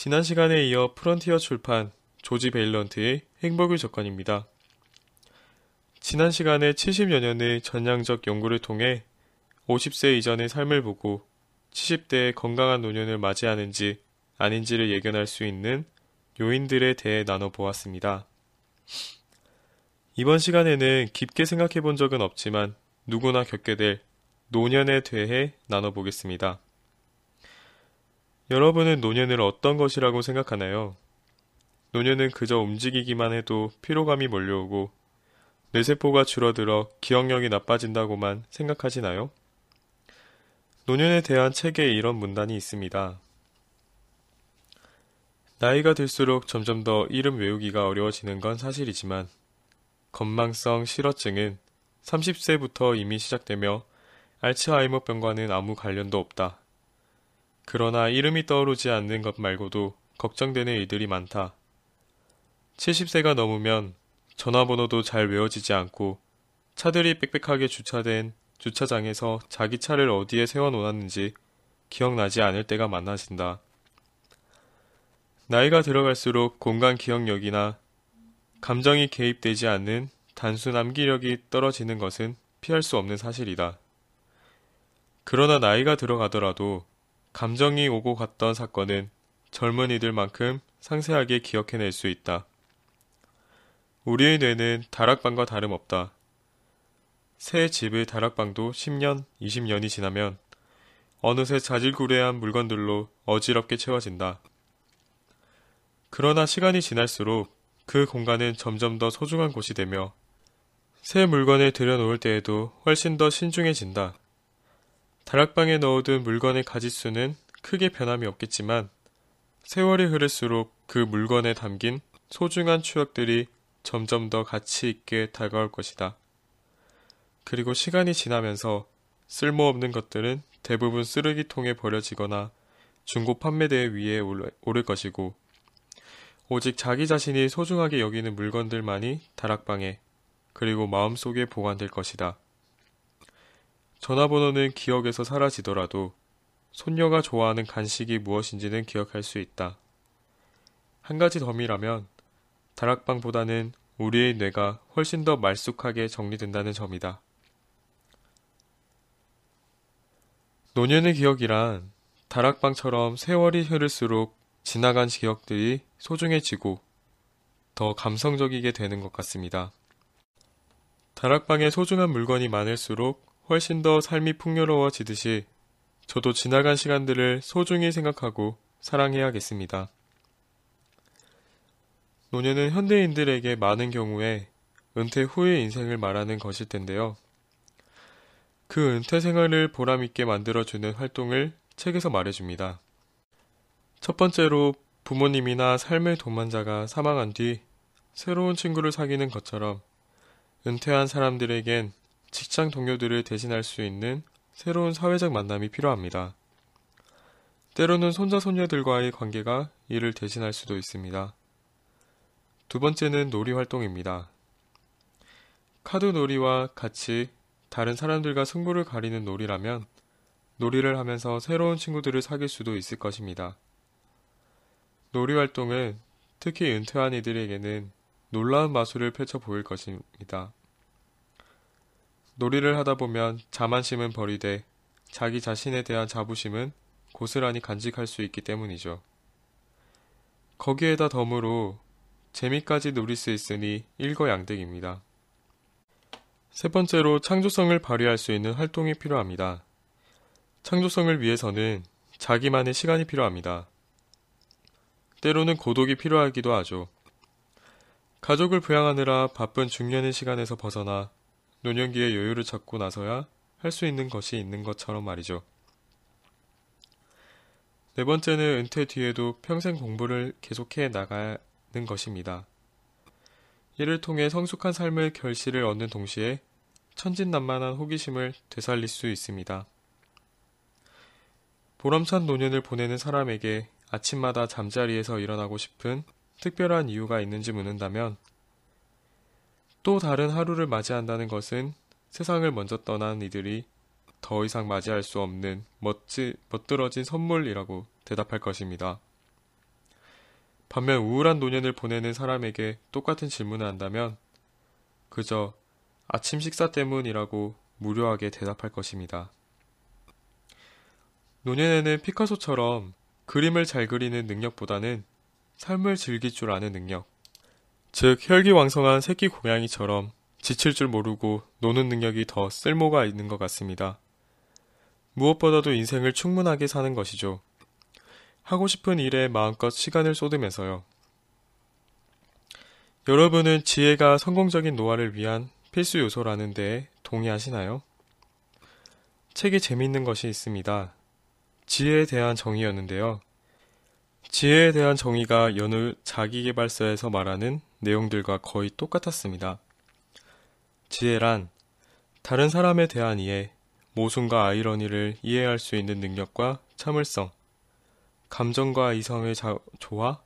지난 시간에 이어 프론티어 출판 조지 베일런트의 행복의 조건입니다. 지난 시간에 70여 년의 전향적 연구를 통해 50세 이전의 삶을 보고 70대의 건강한 노년을 맞이하는지 아닌지를 예견할 수 있는 요인들에 대해 나눠보았습니다. 이번 시간에는 깊게 생각해 본 적은 없지만 누구나 겪게 될 노년에 대해 나눠보겠습니다. 여러분은 노년을 어떤 것이라고 생각하나요? 노년은 그저 움직이기만 해도 피로감이 몰려오고 뇌세포가 줄어들어 기억력이 나빠진다고만 생각하시나요? 노년에 대한 책에 이런 문단이 있습니다. 나이가 들수록 점점 더 이름 외우기가 어려워지는 건 사실이지만 건망성 실어증은 30세부터 이미 시작되며 알츠하이머병과는 아무 관련도 없다. 그러나 이름이 떠오르지 않는 것 말고도 걱정되는 일들이 많다. 70세가 넘으면 전화번호도 잘 외워지지 않고 차들이 빽빽하게 주차된 주차장에서 자기 차를 어디에 세워놓았는지 기억나지 않을 때가 많아진다. 나이가 들어갈수록 공간 기억력이나 감정이 개입되지 않는 단순 암기력이 떨어지는 것은 피할 수 없는 사실이다. 그러나 나이가 들어가더라도 감정이 오고 갔던 사건은 젊은이들만큼 상세하게 기억해낼 수 있다. 우리의 뇌는 다락방과 다름없다. 새 집의 다락방도 10년, 20년이 지나면 어느새 자질구레한 물건들로 어지럽게 채워진다. 그러나 시간이 지날수록 그 공간은 점점 더 소중한 곳이 되며 새 물건을 들여놓을 때에도 훨씬 더 신중해진다. 다락방에 넣어둔 물건의 가짓수는 크게 변함이 없겠지만 세월이 흐를수록 그 물건에 담긴 소중한 추억들이 점점 더 가치 있게 다가올 것이다. 그리고 시간이 지나면서 쓸모없는 것들은 대부분 쓰레기통에 버려지거나 중고 판매대에 위에 오를 것이고 오직 자기 자신이 소중하게 여기는 물건들만이 다락방에 그리고 마음속에 보관될 것이다. 전화번호는 기억에서 사라지더라도 손녀가 좋아하는 간식이 무엇인지는 기억할 수 있다. 한 가지 덤이라면 다락방보다는 우리의 뇌가 훨씬 더 말쑥하게 정리된다는 점이다. 노년의 기억이란 다락방처럼 세월이 흐를수록 지나간 기억들이 소중해지고 더 감성적이게 되는 것 같습니다. 다락방에 소중한 물건이 많을수록 훨씬 더 삶이 풍요로워지듯이 저도 지나간 시간들을 소중히 생각하고 사랑해야겠습니다. 노년은 현대인들에게 많은 경우에 은퇴 후의 인생을 말하는 것일 텐데요. 그 은퇴 생활을 보람있게 만들어주는 활동을 책에서 말해줍니다. 첫 번째로 부모님이나 삶의 동반자가 사망한 뒤 새로운 친구를 사귀는 것처럼 은퇴한 사람들에겐 직장 동료들을 대신할 수 있는 새로운 사회적 만남이 필요합니다. 때로는 손자 손녀들과의 관계가 이를 대신할 수도 있습니다. 두 번째는 놀이 활동입니다. 카드 놀이와 같이 다른 사람들과 승부를 가리는 놀이라면 놀이를 하면서 새로운 친구들을 사귈 수도 있을 것입니다. 놀이 활동은 특히 은퇴한 이들에게는 놀라운 마술을 펼쳐 보일 것입니다. 놀이를 하다 보면 자만심은 버리되 자기 자신에 대한 자부심은 고스란히 간직할 수 있기 때문이죠. 거기에다 덤으로 재미까지 누릴 수 있으니 일거양득입니다. 세 번째로 창조성을 발휘할 수 있는 활동이 필요합니다. 창조성을 위해서는 자기만의 시간이 필요합니다. 때로는 고독이 필요하기도 하죠. 가족을 부양하느라 바쁜 중년의 시간에서 벗어나 노년기에 여유를 찾고 나서야 할 수 있는 것이 있는 것처럼 말이죠. 네 번째는 은퇴 뒤에도 평생 공부를 계속해 나가는 것입니다. 이를 통해 성숙한 삶의 결실을 얻는 동시에 천진난만한 호기심을 되살릴 수 있습니다. 보람찬 노년을 보내는 사람에게 아침마다 잠자리에서 일어나고 싶은 특별한 이유가 있는지 묻는다면 또 다른 하루를 맞이한다는 것은 세상을 먼저 떠난 이들이 더 이상 맞이할 수 없는 멋지, 멋들어진 선물이라고 대답할 것입니다. 반면 우울한 노년을 보내는 사람에게 똑같은 질문을 한다면 그저 아침 식사 때문이라고 무료하게 대답할 것입니다. 노년에는 피카소처럼 그림을 잘 그리는 능력보다는 삶을 즐길 줄 아는 능력, 즉 혈기왕성한 새끼 고양이처럼 지칠 줄 모르고 노는 능력이 더 쓸모가 있는 것 같습니다. 무엇보다도 인생을 충분하게 사는 것이죠. 하고 싶은 일에 마음껏 시간을 쏟으면서요. 여러분은 지혜가 성공적인 노화를 위한 필수 요소라는 데 동의하시나요? 책에 재미있는 것이 있습니다. 지혜에 대한 정의였는데요. 지혜에 대한 정의가 여느 자기개발서에서 말하는 내용들과 거의 똑같았습니다. 지혜란 다른 사람에 대한 이해, 모순과 아이러니를 이해할 수 있는 능력과 참을성, 감정과 이성의 자, 조화,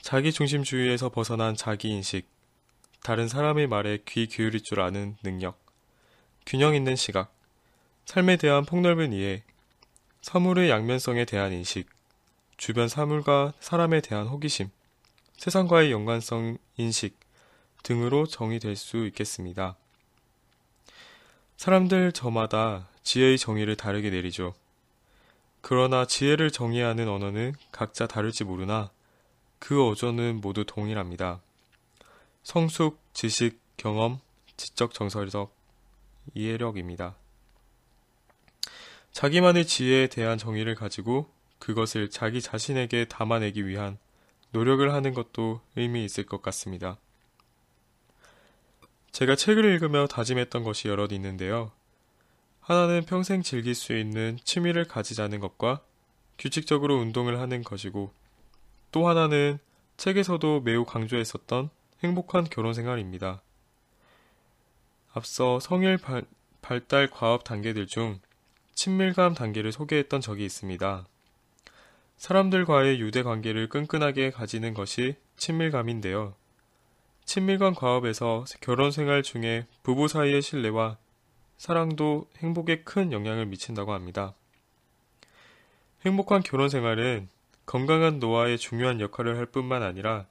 자기 중심주의에서 벗어난 자기인식, 다른 사람의 말에 귀 기울일 줄 아는 능력, 균형 있는 시각, 삶에 대한 폭넓은 이해, 사물의 양면성에 대한 인식, 주변 사물과 사람에 대한 호기심, 세상과의 연관성 인식 등으로 정의될 수 있겠습니다. 사람들 저마다 지혜의 정의를 다르게 내리죠. 그러나 지혜를 정의하는 언어는 각자 다를지 모르나 그 어조는 모두 동일합니다. 성숙, 지식, 경험, 지적 정서적 이해력입니다. 자기만의 지혜에 대한 정의를 가지고 그것을 자기 자신에게 담아내기 위한 노력을 하는 것도 의미 있을 것 같습니다. 제가 책을 읽으며 다짐했던 것이 여럿 있는데요. 하나는 평생 즐길 수 있는 취미를 가지자는 것과 규칙적으로 운동을 하는 것이고 또 하나는 책에서도 매우 강조했었던 행복한 결혼 생활입니다. 앞서 성일 발, 발달 과업 단계들 중 친밀감 단계를 소개했던 적이 있습니다. 사람들과의 유대 관계를 끈끈하게 가지는 것이 친밀감인데요. 친밀감 과업에서 결혼 생활 중에 부부 사이의 신뢰와 사랑도 행복에 큰 영향을 미친다고 합니다. 행복한 결혼 생활은 건강한 노화에 중요한 역할을 할 뿐만 아니라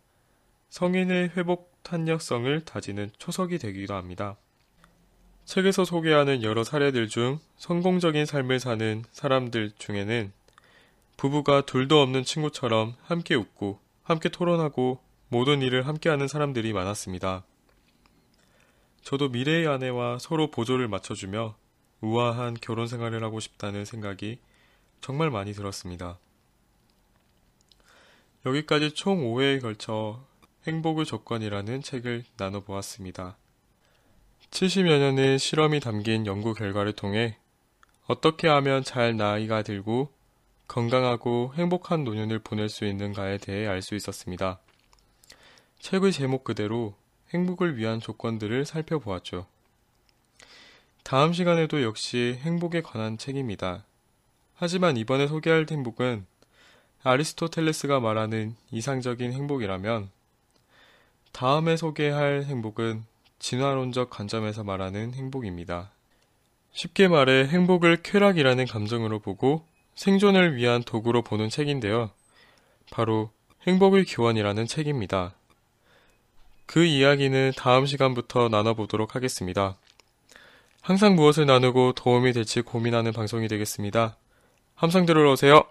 성인의 회복 탄력성을 다지는 초석이 되기도 합니다. 책에서 소개하는 여러 사례들 중 성공적인 삶을 사는 사람들 중에는 부부가 둘도 없는 친구처럼 함께 웃고 함께 토론하고 모든 일을 함께하는 사람들이 많았습니다. 저도 미래의 아내와 서로 보조를 맞춰주며 우아한 결혼 생활을 하고 싶다는 생각이 정말 많이 들었습니다. 여기까지 총 5회에 걸쳐 행복의 조건이라는 책을 나눠보았습니다. 70여 년의 실험이 담긴 연구 결과를 통해 어떻게 하면 잘 나이가 들고 건강하고 행복한 노년을 보낼 수 있는가에 대해 알 수 있었습니다. 책의 제목 그대로 행복을 위한 조건들을 살펴보았죠. 다음 시간에도 역시 행복에 관한 책입니다. 하지만 이번에 소개할 행복은 아리스토텔레스가 말하는 이상적인 행복이라면 다음에 소개할 행복은 진화론적 관점에서 말하는 행복입니다. 쉽게 말해 행복을 쾌락이라는 감정으로 보고 생존을 위한 도구로 보는 책인데요. 바로 행복의 교환이라는 책입니다. 그 이야기는 다음 시간부터 나눠보도록 하겠습니다. 항상 무엇을 나누고 도움이 될지 고민하는 방송이 되겠습니다. 함상 들으러 오세요.